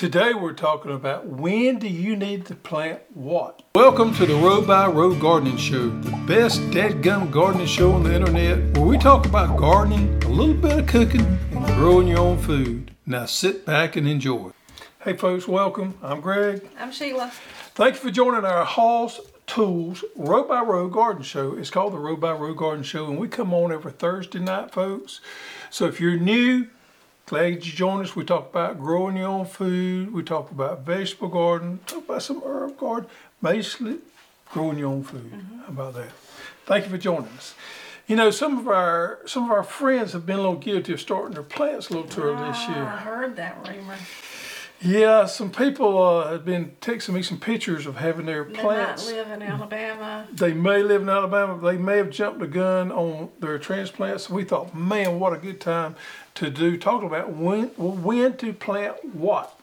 Today we're talking about when do you need to plant what? Welcome to the Row by Row Gardening Show, the best dead-gum gardening show on the internet where we talk about gardening, a little bit of cooking, and growing your own food. Now sit back and enjoy. Hey folks, welcome. I'm Greg. I'm Sheila. Thank you for joining our Hoss Tools Row by Row Garden Show. It's called the Row by Row Garden Show, and we come on every Thursday night, folks. So if you're new, glad you joined us. We talk about growing your own food. We talk about vegetable garden. Talk about some herb garden. Basically, growing your own food. How about that? Thank you for joining us. You know, some of our some of our friends have been a little guilty of starting their plants a little too early this year. I heard that rumor. Yeah, some people uh, have been texting me some pictures of having their They plants. They might live in Alabama. They may live in Alabama. They may have jumped the gun on their transplants. We thought, man, what a good time to do talking about when when to plant what.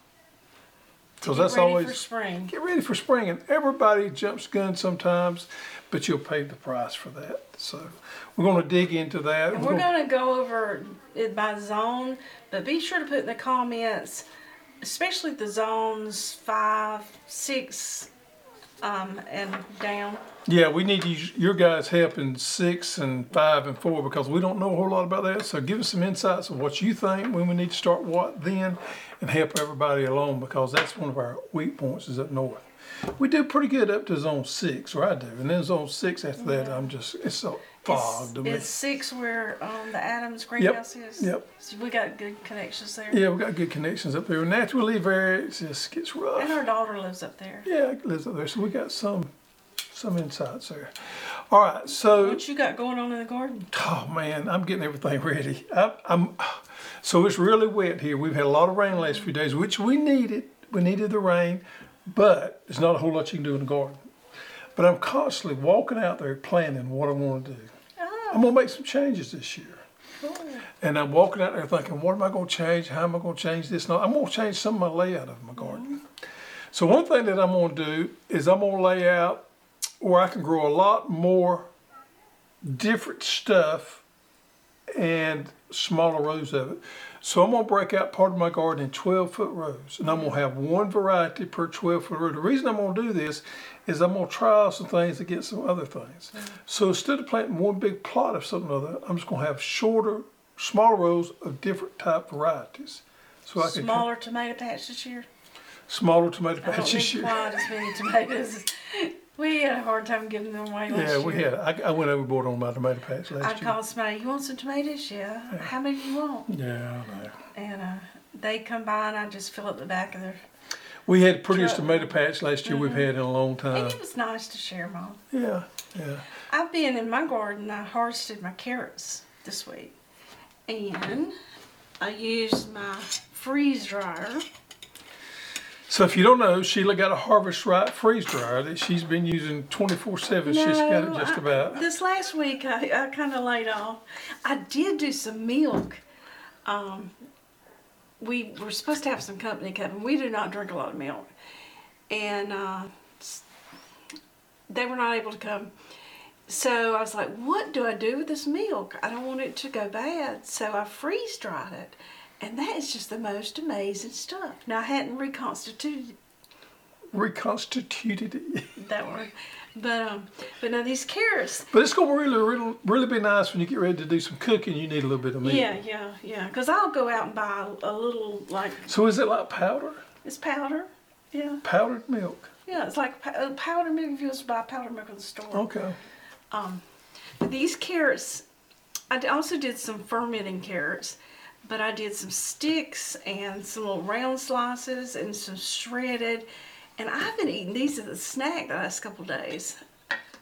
Because that's ready always for spring. get ready for spring, and everybody jumps gun sometimes, but you'll pay the price for that. So we're going to dig into that. And we're going to go over it by zone, but be sure to put in the comments, especially the zones five, six, um, and down. Yeah, we need you, your guys' help in six and five and four because we don't know a whole lot about that. So give us some insights of what you think when we need to start what then and help everybody along because that's one of our weak points is up north. We do pretty good up to zone six, or I do. And then zone six after that, I'm just, it's so fogged to me. It's six where um, the Adams greenhouse is. yep. So we got good connections there. Yeah, we got good connections up there. Naturally, very, it just gets rough. And our daughter lives up there. Yeah, lives up there. So we got some, some insights there. All right, so. What you got going on in the garden? Oh man, I'm getting everything ready. I, I'm so it's really wet here. We've had a lot of rain the last few days, which we needed. We needed the rain, but there's not a whole lot you can do in the garden. But I'm constantly walking out there planning what I want to do. I'm gonna make some changes this year, cool. and I'm walking out there thinking, what am I gonna change? How am I gonna change this? No, I'm gonna change some of my layout of my garden. Mm-hmm. So one thing that I'm gonna do is I'm gonna lay out where I can grow a lot more different stuff and smaller rows of it. So I'm gonna break out part of my garden in 12 foot rows and I'm gonna have one variety per 12 foot row. The reason I'm gonna do this is I'm gonna try out some things against some other things. Mm-hmm. So instead of planting one big plot of something or other, I'm just gonna have shorter, smaller rows of different type varieties. So I can Smaller tomato patch this year. smaller tomato I don't patches. quite as many tomatoes. We had a hard time giving them away last Yeah, year. we had. I, I went overboard on my tomato patch I last year. I called somebody, you want some tomatoes? Yeah. How many do you want? Yeah, I know. And uh, they come by and I just fill up the back of their. We had the prettiest Truck. tomato patch last year we've had in a long And time. it was nice to share Mom. Yeah, yeah. I've been in my garden, I harvested my carrots this week. And I used my freeze dryer. So if you don't know, Sheila got a Harvest Right freeze dryer that she's been using 24/7. She's got it just I- about. this last week I, I kind of laid off. I did do some milk. Um, we were supposed to have some company coming. We do not drink a lot of milk, and uh, they were not able to come. So I was like, "What do I do with this milk? I don't want it to go bad." So I freeze dried it, and that is just the most amazing stuff. Now I hadn't reconstituted reconstituted it. that word, but um, but now these carrots But it's gonna really, really, really be nice when you get ready to do some cooking. You need a little bit of meat. Yeah, yeah, yeah. Because I'll go out and buy a little, like, So is it like powder? it's powder. Yeah, Powdered milk. yeah. It's like uh, milk if you was to buy powdered milk in the store. Okay. Um, but these carrots, I also did some fermenting carrots, but I did some sticks and some little round slices and some shredded. And I've been eating these as a snack the last couple days.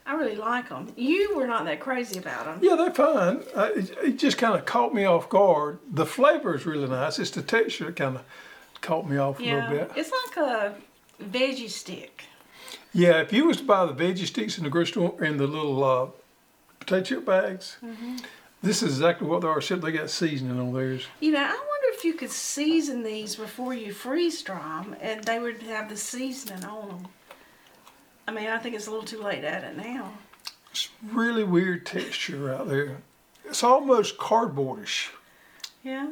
I really like them. You were not that crazy about them. Yeah, they're fine. Uh, it, it just kind of caught me off guard. The flavor is really nice. It's the texture that kind of caught me off a little bit. it's like a veggie stick. Yeah, if you was to buy the veggie sticks in the grocery store in the little uh, potato chip bags, Mm-hmm. This is exactly what they are. Except they got seasoning on theirs. You know, I wonder if you could season these before you freeze dry them, and they would have the seasoning on them. I mean, I think it's a little too late to add it now. It's really weird texture out there. It's almost cardboardish. Yeah,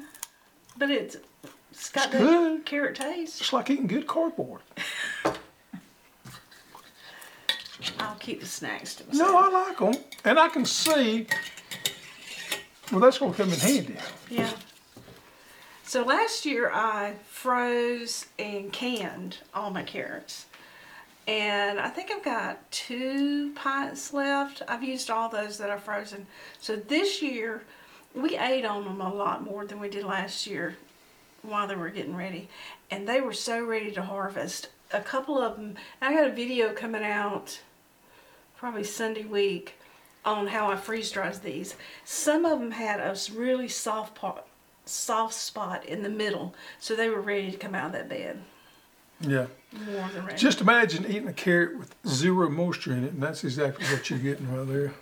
but it's It's got It's good. carrot taste. It's like eating good cardboard. I'll keep the snacks to myself. No, I like them, and I can see. Well, that's gonna come in handy. Yeah. So last year I froze and canned all my carrots. And I think I've got two pints left. I've used all those that I've frozen. So this year we ate on them a lot more than we did last year while they were getting ready. And they were so ready to harvest. A couple of them, I got a video coming out probably Sunday week on how I freeze dries these. Some of them had a really soft part, soft spot in the middle, so they were ready to come out of that bed. Yeah. More than ready. Just imagine eating a carrot with zero moisture in it, and that's exactly what you're getting right there.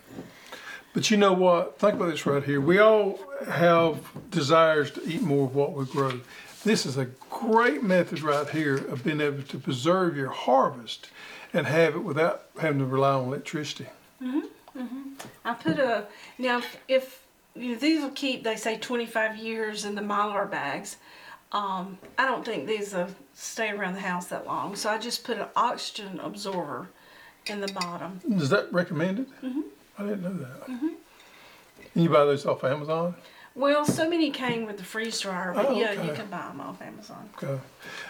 But you know what? Think about this right here. We all have desires to eat more of what we grow. This is a great method right here of being able to preserve your harvest and have it without having to rely on electricity. Mm-hmm. Mm-hmm. I put a now if, if you know, these will keep they say 25 years in the mylar bags. Um, I don't think these will stay around the house that long, so I just put an oxygen absorber in the bottom. Is that recommended? Mm-hmm. I didn't know that. Mm-hmm. And you buy those off Amazon? Well, so many came with the freeze dryer, but Oh, yeah, you okay. can buy them off Amazon. Okay.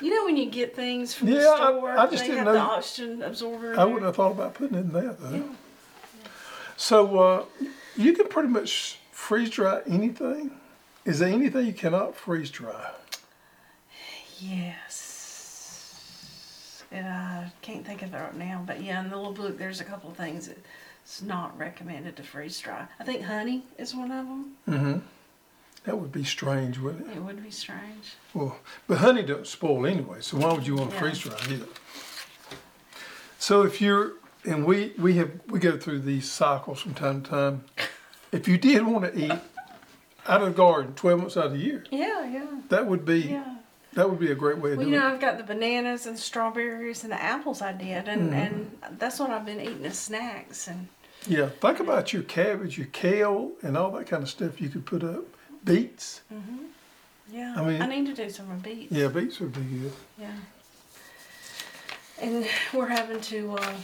You know when you get things from Yeah, the I- store, I just they didn't have the know- oxygen absorber. in I there. wouldn't have thought about putting it in that though. So uh, you can pretty much freeze dry anything. Is there anything you cannot freeze dry? Yes. And I can't think of it right now, but yeah, in the little book, there's a couple of things that's not recommended to freeze dry. I think honey is one of them. Mm-hmm. That would be strange, wouldn't it? It would be strange. Well, but honey doesn't spoil anyway, so why would you want to Yeah. freeze dry it? So if you're, and we we have we go through these cycles from time to time. If you did want to eat out of the garden, twelve months out of the year, Yeah, yeah, that would be yeah. that would be a great way Well, doing you know, it. I've got the bananas and strawberries and the apples I did, and, Mm-hmm. and that's what I've been eating as snacks. And Yeah, think about your cabbage, your kale, and all that kind of stuff you could put up. Beets. yeah, I mean- I need to do some of beets. Yeah, beets would be good. Yeah. And we're having to, uh,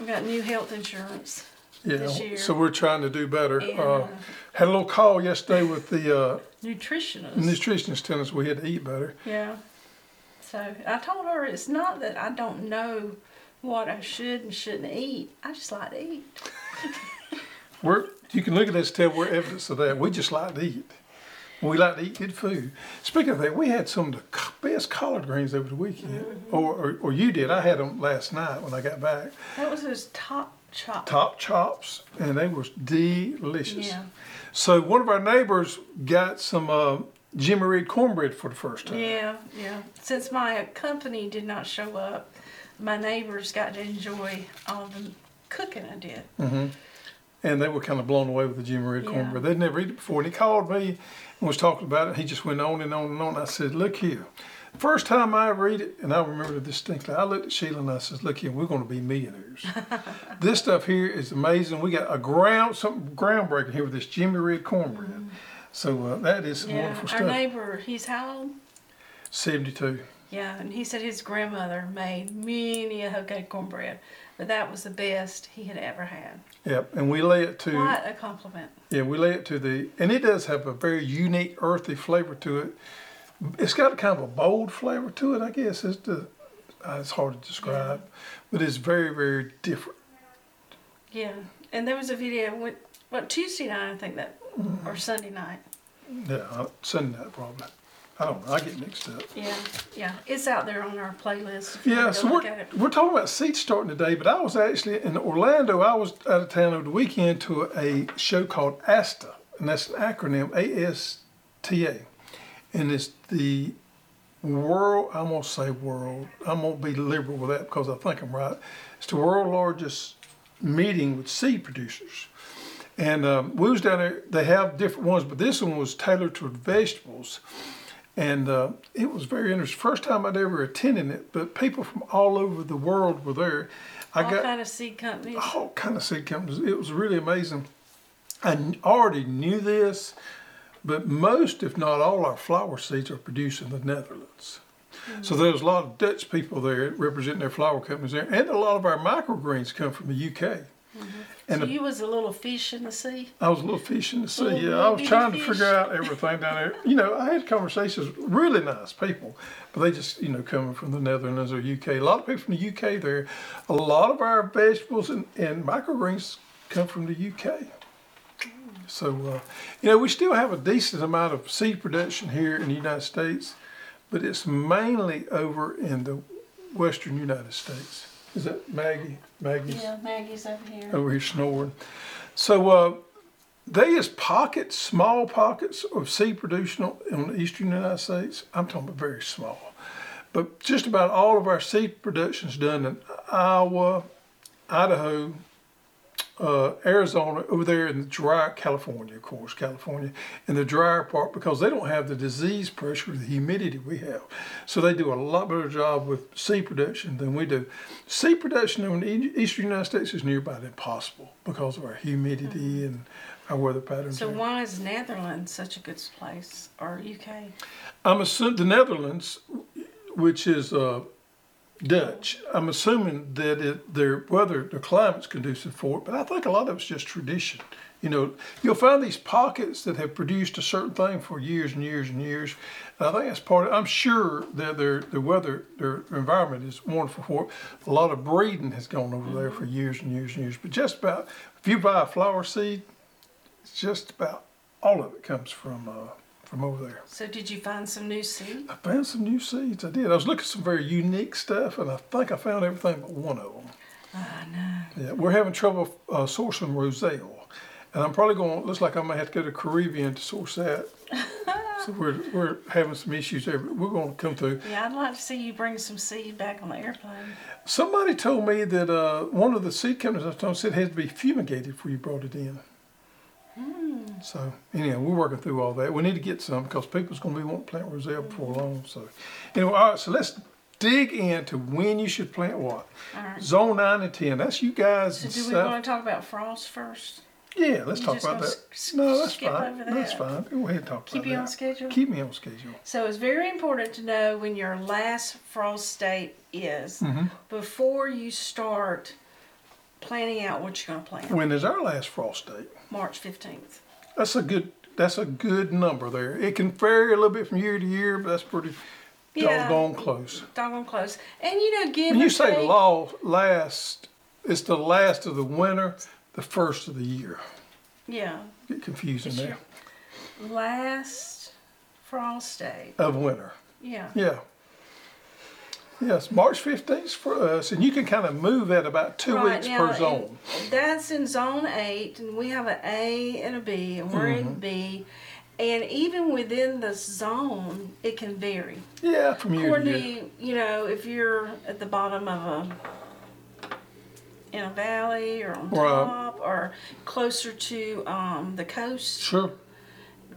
we got new health insurance. Yeah, This year. so we're trying to do better. Uh, uh, had a little call yesterday with the uh, nutritionist. nutritionist telling us we had to eat better. Yeah. So I told her it's not that I don't know what I should and shouldn't eat. I just like to eat. We're, you can look at us and tell we're evidence of that. We just like to eat. We like to eat good food. Speaking of that, we had some of the best collard greens over the weekend. Mm-hmm. Or, or, or you did. I had them last night when I got back. That was those top chop. Top chops, and they were delicious. Yeah. So one of our neighbors got some uh, Jimmy Red cornbread for the first time. Yeah, yeah. Since my company did not show up, my neighbors got to enjoy all the cooking I did. And they were kind of blown away with the Jimmy Red Yeah. cornbread. They'd never eaten it before. And he called me and was talking about it. He just went on and on and on. I said, Look here. First time I ever eat it, and I remember it distinctly, I looked at Sheila and I said, Look here, we're going to be millionaires. this stuff here is amazing. We got a ground, something groundbreaking here with this Jimmy Red cornbread. So uh, that is some Yeah, wonderful our stuff. neighbor, he's how old? 72. Yeah, and he said his grandmother made many a homemade cornbread, but that was the best he had ever had. Yep. And we lay it to. Quite a compliment. Yeah, we lay it to the, and it does have a very unique earthy flavor to it. It's got kind of a bold flavor to it, I guess. It's the, uh, it's hard to describe, but it's very, very different. Yeah, and there was a video, what, what Tuesday night I think that, Mm-hmm. or Sunday night. Yeah, Sunday night probably. I don't know. I get mixed up. Yeah, yeah, it's out there on our playlist. If you Yeah, go so look we're, it. we're talking about seats starting today, but I was actually in Orlando. I was out of town over the weekend to a show called ASTA, and that's an acronym A S T A. And it's the world, I'm going to say world, I'm going to be liberal with that because I think I'm right. It's the world largest meeting with seed producers. And um, we was down there, they have different ones, but this one was tailored to vegetables. And uh, it was very interesting. First time I'd ever attended it, but people from all over the world were there. I All got kind of seed companies. all kind of seed companies. It was really amazing. I already knew this, But most, if not all, our flower seeds are produced in the Netherlands. So there's a lot of Dutch people there representing their flower companies there, and a lot of our microgreens come from the UK. And so the- you was a little fish in the sea. I was a little fish in the sea. Little Yeah, I was trying to fish. figure out everything down there. You know, I had conversations, with really nice people, but they just, you know, coming from the Netherlands or UK. A lot of people from the UK there. A lot of our vegetables and, and microgreens come from the UK. So, uh, you know, we still have a decent amount of seed production here in the United States, but it's mainly over in the western United States. Is that Maggie? Maggie's? Yeah, Maggie's over here. over here snoring. So uh, there is pockets, small pockets of seed production on, on the eastern United States. I'm talking about very small. But just about all of our seed production is done in Iowa, Idaho, uh, Arizona, over there in the dry California, of course, California, in the drier part because they don't have the disease pressure, the humidity we have. So they do a lot better job with seed production than we do. Seed production in the eastern United States is near about impossible because of our humidity and our weather patterns. So there. why is Netherlands such a good place or UK? I'm assuming the Netherlands, which is uh, Dutch. I'm assuming that it, their weather, their climate's conducive for it, but I think a lot of it's just tradition. You know, you'll find these pockets that have produced a certain thing for years and years and years. And I think that's part of. I'm sure that their their weather, their environment is wonderful for it. A lot of breeding has gone over there for years and years and years. But just about, if you buy a flower seed, it's just about all of it comes from uh, from over there. So did you find some new seeds? I found some new seeds. I did. I was looking at some very unique stuff, and I think I found everything but one of them. I know. Yeah, we're having trouble uh, sourcing roselle, and I'm probably going. Looks like I might have to go to Caribbean to source that. so we're we're having some issues there. But we're going to come through. Yeah, I'd like to see you bring some seed back on the airplane. Somebody told me that uh, one of the seed companies I was told said it had to be fumigated before you brought it in. So anyhow, we're working through all that. We need to get some because people's going to be wanting to plant roselle before long. So anyway, all right. So let's dig into when you should plant what. All right. Zone nine and ten. That's you guys. So do we stuff. want to talk about frost first? Yeah, let's You talk about that. No, that's fine. over That's fine. Go ahead and talk Keep about you on schedule? Keep me on schedule. So it's very important to know when your last frost date is Mm-hmm. before you start planning out what you're going to plant. When is our last frost date? March 15th. That's a good. That's a good number there. It can vary a little bit from year to year, but that's pretty Yeah. doggone close. Doggone close. And you know, give When you say take, law last, it's the last of the winter, the first of the year. Yeah. Get confusing there. last frost day Of winter. Yeah. Yeah. Yes, March fifteenth for us, and you can kind of move that about two Right, weeks now, per zone. and That's in zone eight, and we have an A and a B, and we're Mm-hmm. in B. And even within the zone, it can vary. Yeah, from year to According year. to, you know, if you're at the bottom of a in a valley or on Right. top or closer to um, the coast, Sure.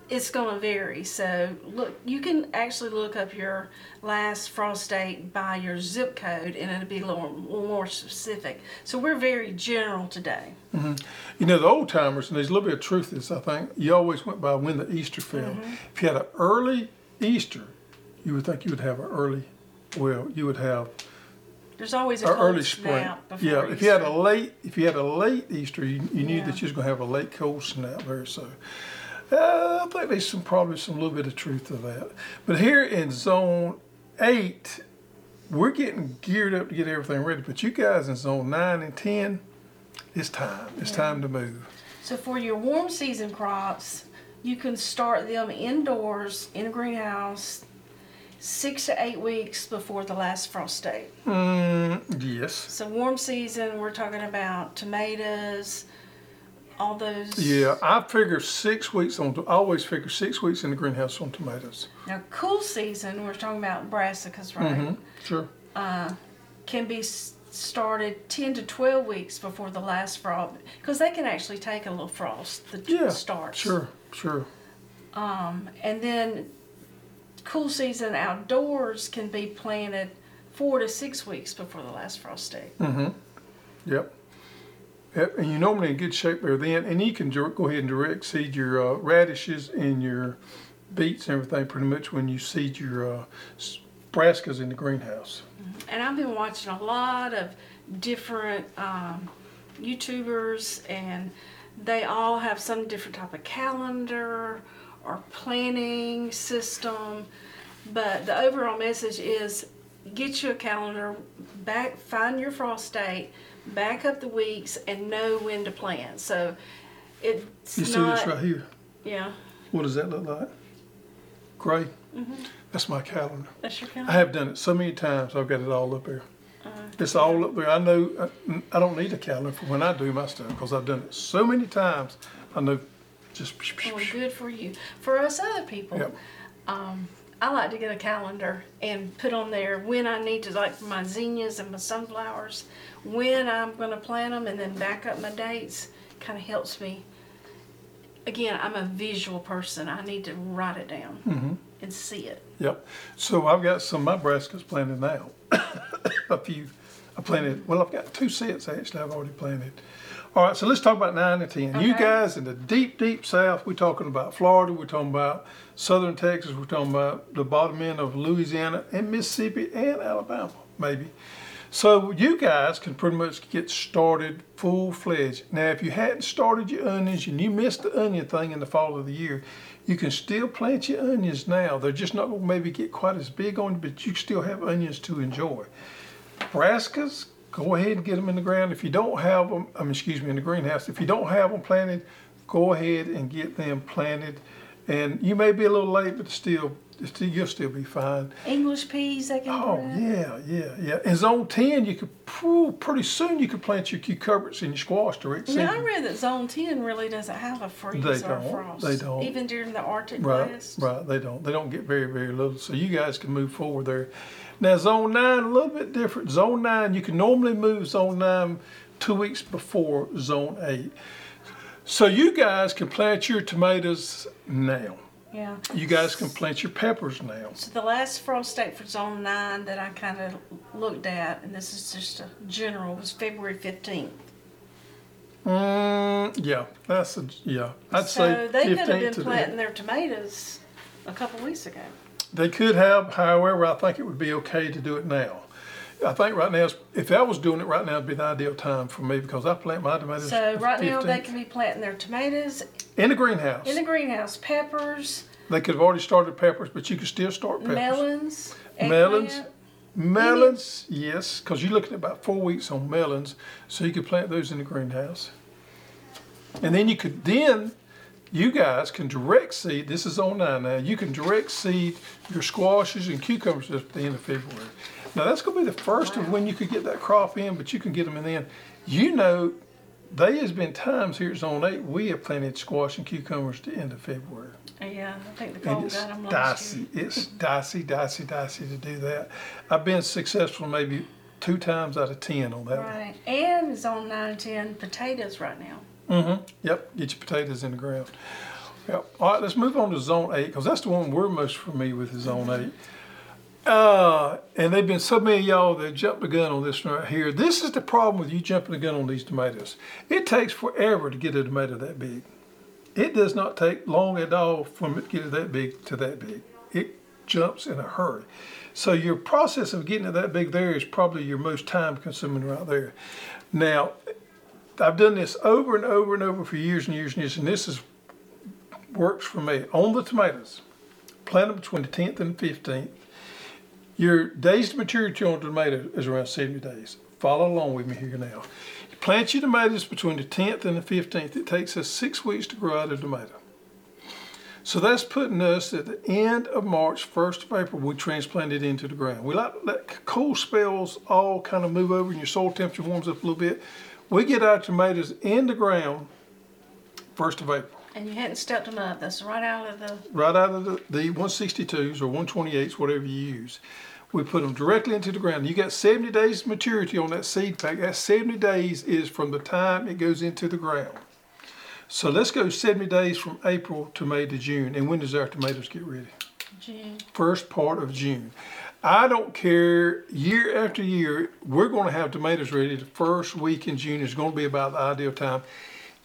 It's going to vary. So look, you can actually look up your last frost date by your zip code, and it'll be a little, little more specific. So we're very general today. You know, the old timers, and there's a little bit of truth to this, I think, you always went by when the Easter fell. Mm-hmm. If you had an early Easter, you would think you would have an early, well, you would have There's always a early spring. Yeah, if you had a late, if you had a late Easter, you, you knew Yeah. that you was going to have a late cold snap there. So uh, I think there's some probably some little bit of truth to that. But here in zone eight, we're getting geared up to get everything ready. But you guys in zone nine and ten, it's time. It's time to move. So for your warm season crops, you can start them indoors in a greenhouse six to eight weeks before the last frost date. Mm, yes. So warm season, we're talking about tomatoes, all those. Yeah, I figure six weeks on. I always figure six weeks in the greenhouse on tomatoes. Now cool season, we're talking about brassicas, right? hmm Sure. Can be started ten to twelve weeks before the last frost, because they can actually take a little frost. The Yeah. starts. Sure. Sure. And then cool season outdoors can be planted four to six weeks before the last frost date. Mhm. Yep. And you're normally in good shape there then, and you can go ahead and direct seed your uh, radishes and your beets and everything pretty much when you seed your uh, brassicas in the greenhouse. And I've been watching a lot of different um, YouTubers, and they all have some different type of calendar or planning system. But the overall message is get you a calendar, back find your frost date, back up the weeks, and know when to plant. So it's You see not this right here? yeah. What does that look like? Gray? That's my calendar. That's your calendar. I calendar. have done it so many times, I've got it all up there. It's all up there. I know, I, I don't need a calendar for when I do my stuff, because I've done it so many times. I know just. Well, good for you. For us other people, Yep. um, I like to get a calendar and put on there when I need to, like my zinnias and my sunflowers, when I'm going to plant them, and then back up my dates. Kind of helps me. Again, I'm a visual person. I need to write it down Mm-hmm. and see it. Yep. So I've got some of my brassicas planted now. a few. I planted, well, I've got two sets actually I've already planted. All right, so let's talk about nine and 10. You guys in the deep, deep south, we're talking about Florida, we're talking about southern Texas, we're talking about the bottom end of Louisiana and Mississippi and Alabama, maybe. So you guys can pretty much get started full fledged. Now, if you hadn't started your onions and you missed the onion thing in the fall of the year, you can still plant your onions now. They're just not going to maybe get quite as big on you, but you still have onions to enjoy. Brassicas, go ahead and get them in the ground. If you don't have them, I mean, excuse me, in the greenhouse. If you don't have them planted, go ahead and get them planted. And you may be a little late, but still, still you'll still be fine. English peas, they can Oh yeah, yeah, yeah. In zone ten, you could pretty soon you could plant your cucumbers and your squash direct Now, I read that Zone 10 really doesn't have a freeze They or don't. frost. They don't. Even during the Arctic Right, blast. right. They don't. They don't get very, very little. So you guys can move forward there. Now zone nine, a little bit different. Zone nine, you can normally move zone nine two weeks before zone eight. So you guys can plant your tomatoes now. Yeah. You guys can plant your peppers now. So the last frost date for zone nine that I kind of looked at, and this is just a general, was February fifteenth. Mm, yeah, that's a yeah. I'd So say they could have been planting their tomatoes a couple weeks ago. They could have, however, I think it would be okay to do it now. I think right now, if I was doing it right now, it'd be the ideal time for me because I plant my tomatoes. So right now they can be planting their tomatoes in the greenhouse. in the greenhouse, peppers, they could have already started peppers, but you could still start peppers. melons, Melons. eggplant. Melons, yes, because you're looking at about four weeks on melons, so you could plant those in the greenhouse. And then you could then, you guys can direct seed. This is on nine now. You can direct seed your squashes and cucumbers at the end of February. Now that's going to be the first of when you could get that crop in, but you can get them in then. You know, there has been times here at Zone Eight we have planted squash and cucumbers at the end of February. Yeah, I think the And cold it's got them last year. dicey. It's dicey, dicey, dicey to do that. I've been successful maybe two times out of ten on that Right, and zone nine and ten potatoes right now. Mm-hmm. Yep, get your potatoes in the ground. Yep. All right, let's move on to zone eight because that's the one we're most familiar with is zone eight. Uh, and they've been so many y'all that jumped the gun on this right here. This is the problem with you jumping the gun on these tomatoes. It takes forever to get a tomato that big. It does not take long at all from it getting that big to that big. It jumps in a hurry. So your process of getting it that big there is probably your most time consuming right there. Now, I've done this over and over and over for years and years and years, and this is works for me. On the tomatoes, plant them between the 10th and the 15th. Your days to maturity on tomato is around 70 days. Follow along with me here now. You plant your tomatoes between the 10th and the 15th. It takes us six weeks to grow out a tomato. So that's putting us at the end of March, 1st of April, we transplant it into the ground. We like to let cold spells all kind of move over and your soil temperature warms up a little bit. We get our tomatoes in the ground 1st of April. And you hadn't stepped them up. That's right out of the. right out of the, the 162s or 128s, whatever you use. We put them directly into the ground. You got 70 days maturity on that seed pack. That 70 days is from the time it goes into the ground. So let's go 70 days from April to May to June. And when does our tomatoes get ready? June. First part of June. I don't care. Year after year, we're going to have tomatoes ready. The first week in June is going to be about the ideal time.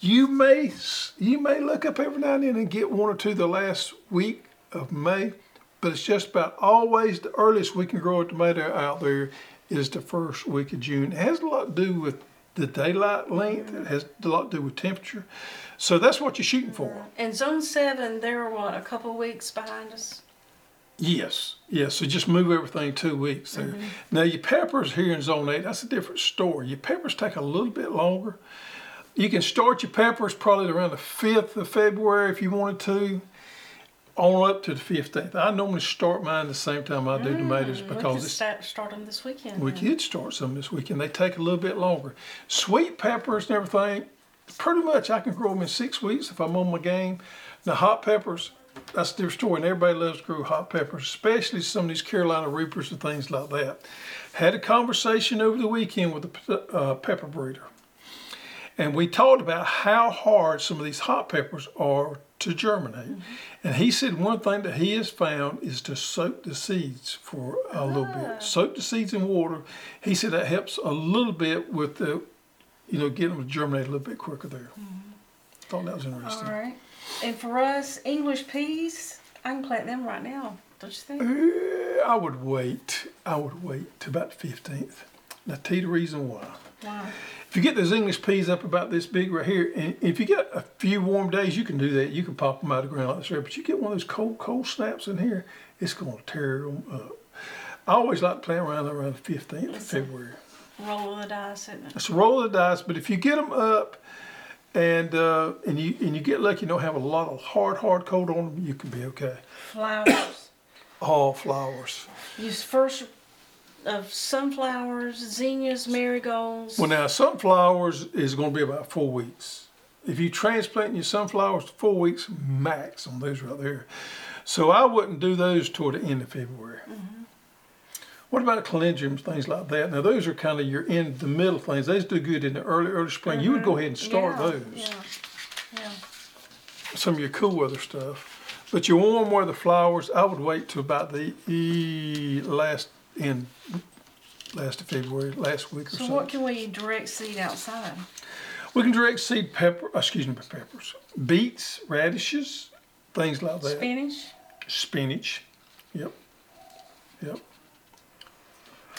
You may you may look up every now and then and get one or two the last week of May, but it's just about always the earliest we can grow a tomato out there is the first week of June. It has a lot to do with the daylight length. It has a lot to do with temperature. So that's what you're shooting for. And zone seven, they're what, a couple weeks behind us? Yes, yes. So just move everything two weeks there. Mm-hmm. Now your peppers here in zone eight, that's a different story. Your peppers take a little bit longer. You can start your peppers probably around the fifth of February if you wanted to, on up to the fifteenth. I normally start mine the same time I do tomatoes mm, We could because it's start, start them this weekend. we then. could start some this weekend. They take a little bit longer. Sweet peppers and everything, pretty much I can grow them in six weeks if I'm on my game. Now hot peppers, that's their story, and everybody loves to grow hot peppers, especially some of these Carolina Reapers and things like that. Had a conversation over the weekend with a uh, pepper breeder, and we talked about how hard some of these hot peppers are to germinate. Mm-hmm. And he said one thing that he has found is to soak the seeds for a little bit. Ah. Soak the seeds in water. He said that helps a little bit with the, you know, getting them to germinate a little bit quicker there. Mm-hmm. Thought that was interesting. All right. And for us, English peas, I can plant them right now. Don't you think? Eh, I would wait. I would wait to about the 15th. Now, tell you the reason why. Wow. If you get those English peas up about this big right here, and if you get a few warm days, you can do that. You can pop them out of the ground like this. But you get one of those cold, cold snaps in here, it's going to tear them up. I always like to plant around around the 15th of February. Roll of the dice, isn't it? It's a roll of the dice, but if you get them up and uh, and you and you get lucky, you don't have a lot of hard, hard cold on them, you can be okay. Flowers. All flowers. Use first of sunflowers, zinnias, marigolds. Well, now sunflowers is going to be about four weeks. If you transplant your sunflowers, four weeks max on those right there. So I wouldn't do those toward the end of February. What about calendriums, things like that? Now those are kind of your in the middle things. Those do good in the early, early spring. You would go ahead and mm-hmm. start yeah, those. Yeah. Yeah. Some of your cool weather stuff. But your warm weather flowers, I would wait to about the e- last in last of February, last week or So so. what can we direct seed outside? We can direct seed pepper, uh, excuse me, peppers, beets, radishes, things like that. Spinach. Spinach. Yep. Yep.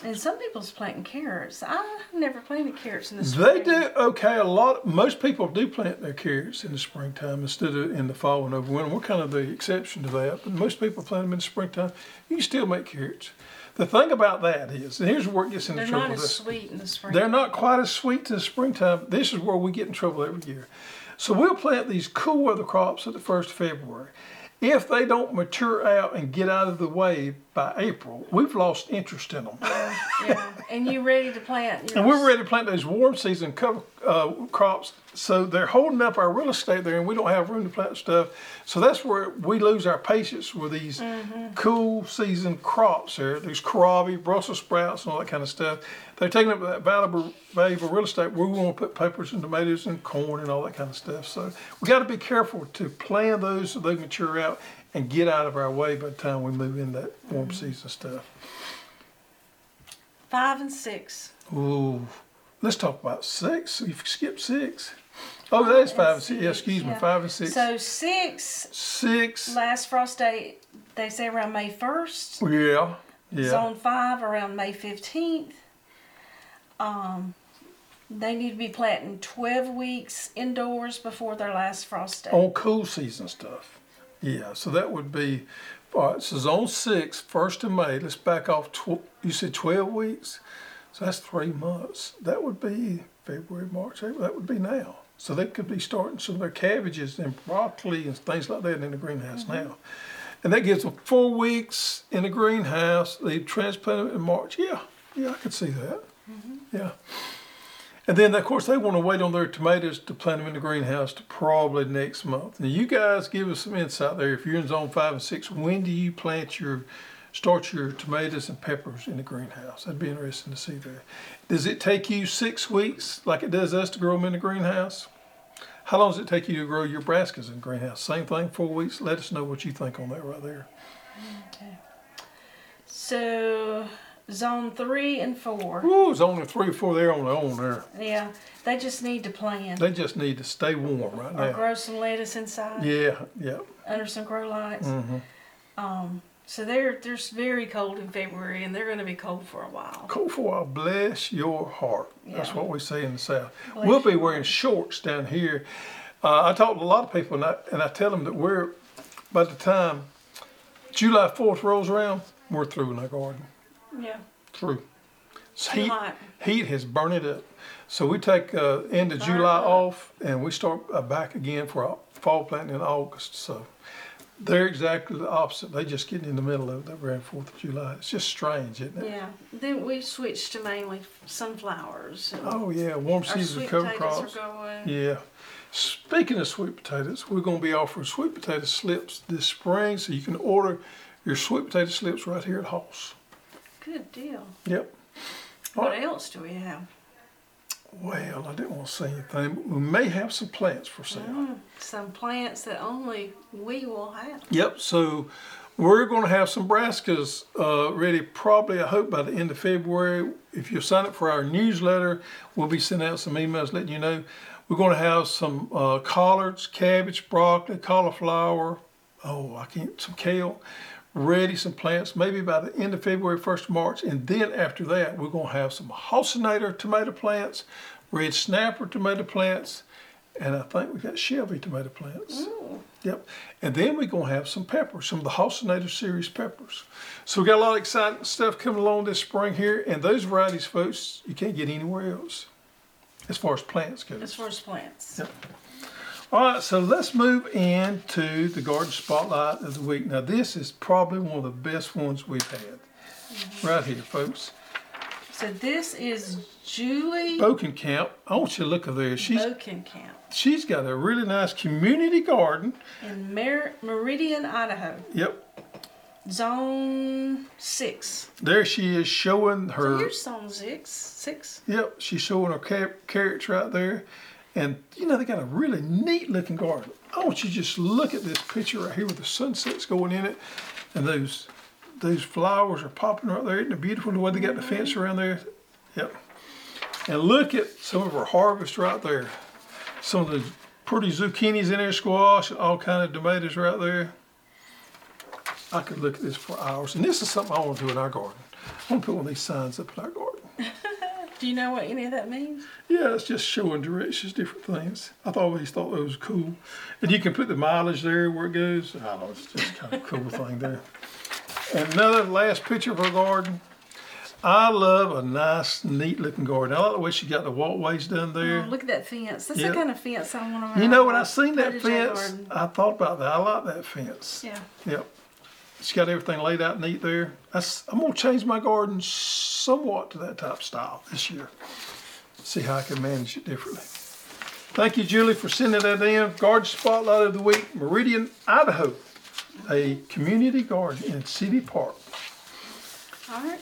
And some people's planting carrots. I never planted carrots in the spring. They do okay. A lot. Most people do plant their carrots in the springtime instead of in the fall and over winter. We're kind of the exception to that, but most people plant them in the springtime. You can still make carrots. The thing about that is, and here's where it gets into They're trouble not as sweet in the spring. They're not quite as sweet in the springtime. This is where we get in trouble every year. So we'll plant these cool weather crops at the first of February. If they don't mature out and get out of the way by April, we've lost interest in them. yeah. And you're ready to plant? And we're ready to plant those warm season cover uh, crops. So they're holding up our real estate there, and we don't have room to plant stuff. So that's where we lose our patience with these cool season crops there. These kohlrabi, Brussels sprouts, and all that kind of stuff. They're taking up that valuable, valuable real estate. We want to put peppers and tomatoes and corn and all that kind of stuff. So we got to be careful to plan those so they mature out and get out of our way by the time we move in that warm mm-hmm. season stuff. Five and six. Ooh, let's talk about six. You skipped six. Oh, that is five and six. Yeah, excuse me, Yeah. five and six. So six Six. last frost date. They say around May first. Yeah, yeah. Zone five around May fifteenth. Um, they need to be planting twelve weeks indoors before their last frost date. On cool season stuff. Yeah, so that would be. All right, so zone six, first of May. Let's back off. Tw- you said twelve weeks, so that's three months. That would be February, March, April. That would be now. So they could be starting some of their cabbages and broccoli and things like that in the greenhouse now. And that gives them four weeks in the greenhouse. They transplant it in March. Yeah, yeah, I could see that. Yeah. And then, of course, they want to wait on their tomatoes to plant them in the greenhouse to probably next month. Now, you guys give us some insight there. If you're in zone five and six, when do you plant your, start your tomatoes and peppers in the greenhouse? That'd be interesting to see there. Does it take you six weeks, like it does us, to grow them in the greenhouse? How long does it take you to grow your brassicas in the greenhouse? Same thing, four weeks. Let us know what you think on that right there. Okay. So zone three and four. Ooh, it's only three or four there on their own there. Yeah, they just need to plan They just need to stay warm right or now. grow some lettuce inside Yeah, yeah. under some grow lights. hmm Um, so they're they're very cold in February, and they're going to be cold for a while. Cold for a while, bless your heart. That's Yeah. what we say in the South. Bless we'll be wearing shorts down here. Uh, I talk to a lot of people, and I, and I tell them that we're, by the time July 4th rolls around, we're through in our garden. Yeah, Through. It's too heat, hot. heat has burned it up. So we take uh, end of Burn July up. off, and we start uh, back again for our fall planting in August. So they're exactly the opposite. They just get in the middle of it around Fourth of July. It's just strange, isn't it? Yeah. Then we switched to mainly sunflowers. Oh yeah, warm season cover crops. Yeah. Speaking of sweet potatoes, we're going to be offering sweet potato slips this spring, so you can order your sweet potato slips right here at Hoss. Good deal. Yep. What Alright. else do we have? Well, I didn't want to say anything, but we may have some plants for sale. Mm, some plants that only we will have. Yep. So we're going to have some brassicas uh, ready probably, I hope, by the end of February. If you sign up for our newsletter, we'll be sending out some emails letting you know. We're going to have some uh, collards, cabbage, broccoli, cauliflower. Oh, I can't. Some kale. Ready some plants maybe by the end of February, 1st of March, and then after that we're going to have some Halcinator tomato plants, red snapper tomato plants, and I think we got Shelby tomato plants. Ooh. Yep. And then we're going to have some peppers, some of the Halcinator series peppers. So we got a lot of exciting stuff coming along this spring here. And those varieties, folks, you can't get anywhere else as far as plants go. As far as plants. Yep. All right, so let's move into the garden spotlight of the week. Now, this is probably one of the best ones we've had. Right here, folks. So this is Julie Bokenkamp. I want you to look over there. She's Bokenkamp she's got a really nice community garden. in Mer- Meridian, Idaho. Yep. Zone six. There she is showing So her. here's zone six. Six. Yep, she's showing her car- carrots right there. And you know, they got a really neat looking garden. I want you to just look at this picture right here with the sunsets going in it. And those those flowers are popping right there. Isn't it beautiful the way they got the fence around there? Yep. And look at some of our harvest right there. Some of the pretty zucchinis in there, squash, and all kind of tomatoes right there. I could look at this for hours. And this is something I want to do in our garden. I want to put one of these signs up in our garden. Do you know what any of that means? Yeah, it's just showing directions, different things. I've always thought that was cool. And you can put the mileage there where it goes. I don't know, it's just kind of a cool thing there. And another last picture of her garden. I love a nice, neat looking garden. I like the way she got the walkways done there. Oh, look at that fence. That's Yeah. the kind of fence I want to You know, when I seen that fence, garden. I thought about that. I like that fence. Yeah. Yep. She got everything laid out neat there. That's, I'm gonna change my garden somewhat to that type style this year. See how I can manage it differently. Thank you, Julie, for sending that in. Garden Spotlight of the Week, Meridian, Idaho. A community garden in City Park. All right.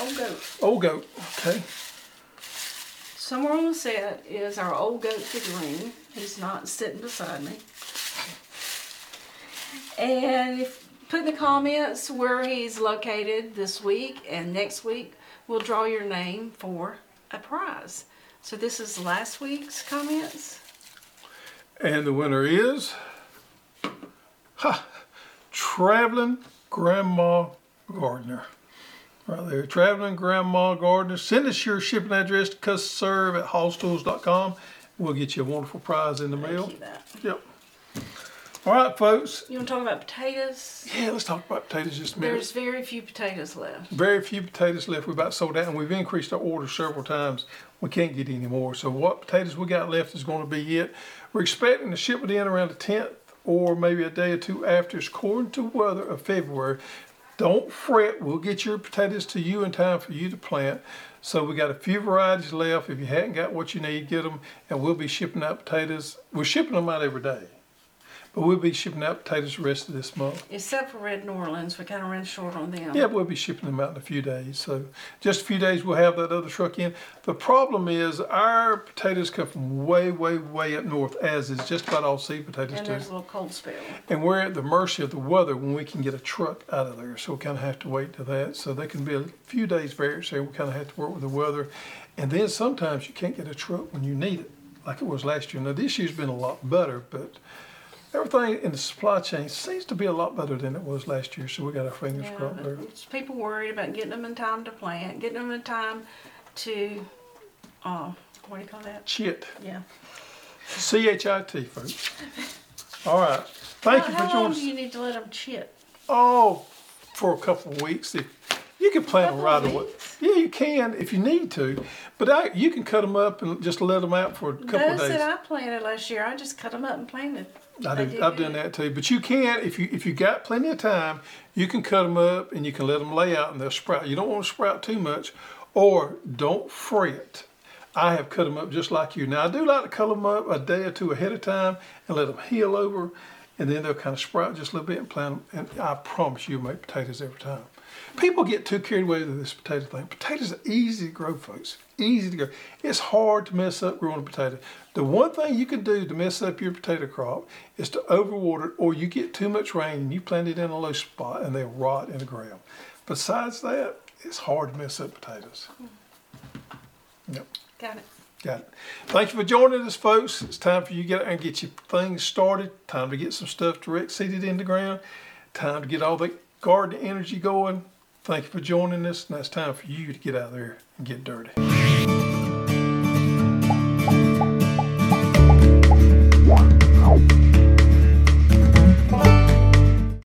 Old goat. Old goat, okay. Somewhere on the set is our old goat figurine. He's not sitting beside me. And if put in the comments where he's located this week and next week, we'll draw your name for a prize. So this is last week's comments. And the winner is, ha, Traveling Grandma Gardener. Right there, Traveling Grandma Gardener. Send us your shipping address to custserve at hosstools.com. We'll get you a wonderful prize in the mail. Thank you that. Yep. All right, folks. You want to talk about potatoes? Yeah, let's talk about potatoes just a minute. There's very few potatoes left. Very few potatoes left. We've about sold out, and we've increased our order several times. We can't get any more. So what potatoes we got left is going to be it. We're expecting to ship it in around the 10th or maybe a day or two after, according to weather of February. Don't fret. We'll get your potatoes to you in time for you to plant. So we got a few varieties left. If you hadn't got what you need, get them, and we'll be shipping out potatoes. We're shipping them out every day. But we'll be shipping out potatoes the rest of this month. Except for Red New Orleans, we kind of ran short on them. Yeah, we'll be shipping them out in a few days. So just a few days, we'll have that other truck in. The problem is our potatoes come from way, way, way up north, as is just about all seed potatoes And do. there's a little cold spell. And we're at the mercy of the weather when we can get a truck out of there. So we kind of have to wait to that. So they can be a few days variance there. We kind of have to work with the weather. And then sometimes you can't get a truck when you need it, like it was last year. Now, this year's been a lot better, but everything in the supply chain seems to be a lot better than it was last year. So we got our fingers Yeah, crossed but there. it's people worried about getting them in time to plant, getting them in time to, uh, what do you call that? Chit. Yeah. C H I T, folks. All right. Thank you How, for how long joining do us. you need to let them chit? Oh, for a couple of weeks. If you can plant them Couple right of away. weeks? Yeah, you can if you need to, but I, you can cut them up and just let them out for a couple of Those days. that I planted last year, I just cut them up and planted. I do, did I've done that too. But you can if you if you got plenty of time, you can cut them up and you can let them lay out and they'll sprout. You don't want to sprout too much, or don't fret. I have cut them up just like you. Now I do like to cut them up a day or two ahead of time and let them heal over, and then they'll kind of sprout just a little bit and plant them. And I promise you, make potatoes every time. People get too carried away with this potato thing. Potatoes are easy to grow, folks. Easy to grow. It's hard to mess up growing a potato. The one thing you can do to mess up your potato crop is to overwater it, or you get too much rain and you plant it in a low spot and they'll rot in the ground. Besides that, it's hard to mess up potatoes. Hmm. Yep. Got it. Got it. Thank you for joining us, folks. It's time for you to get out and get your things started. Time to get some stuff direct seeded in the ground. Time to get all the garden energy going. Thank you for joining us. Now it's time for you to get out there and get dirty.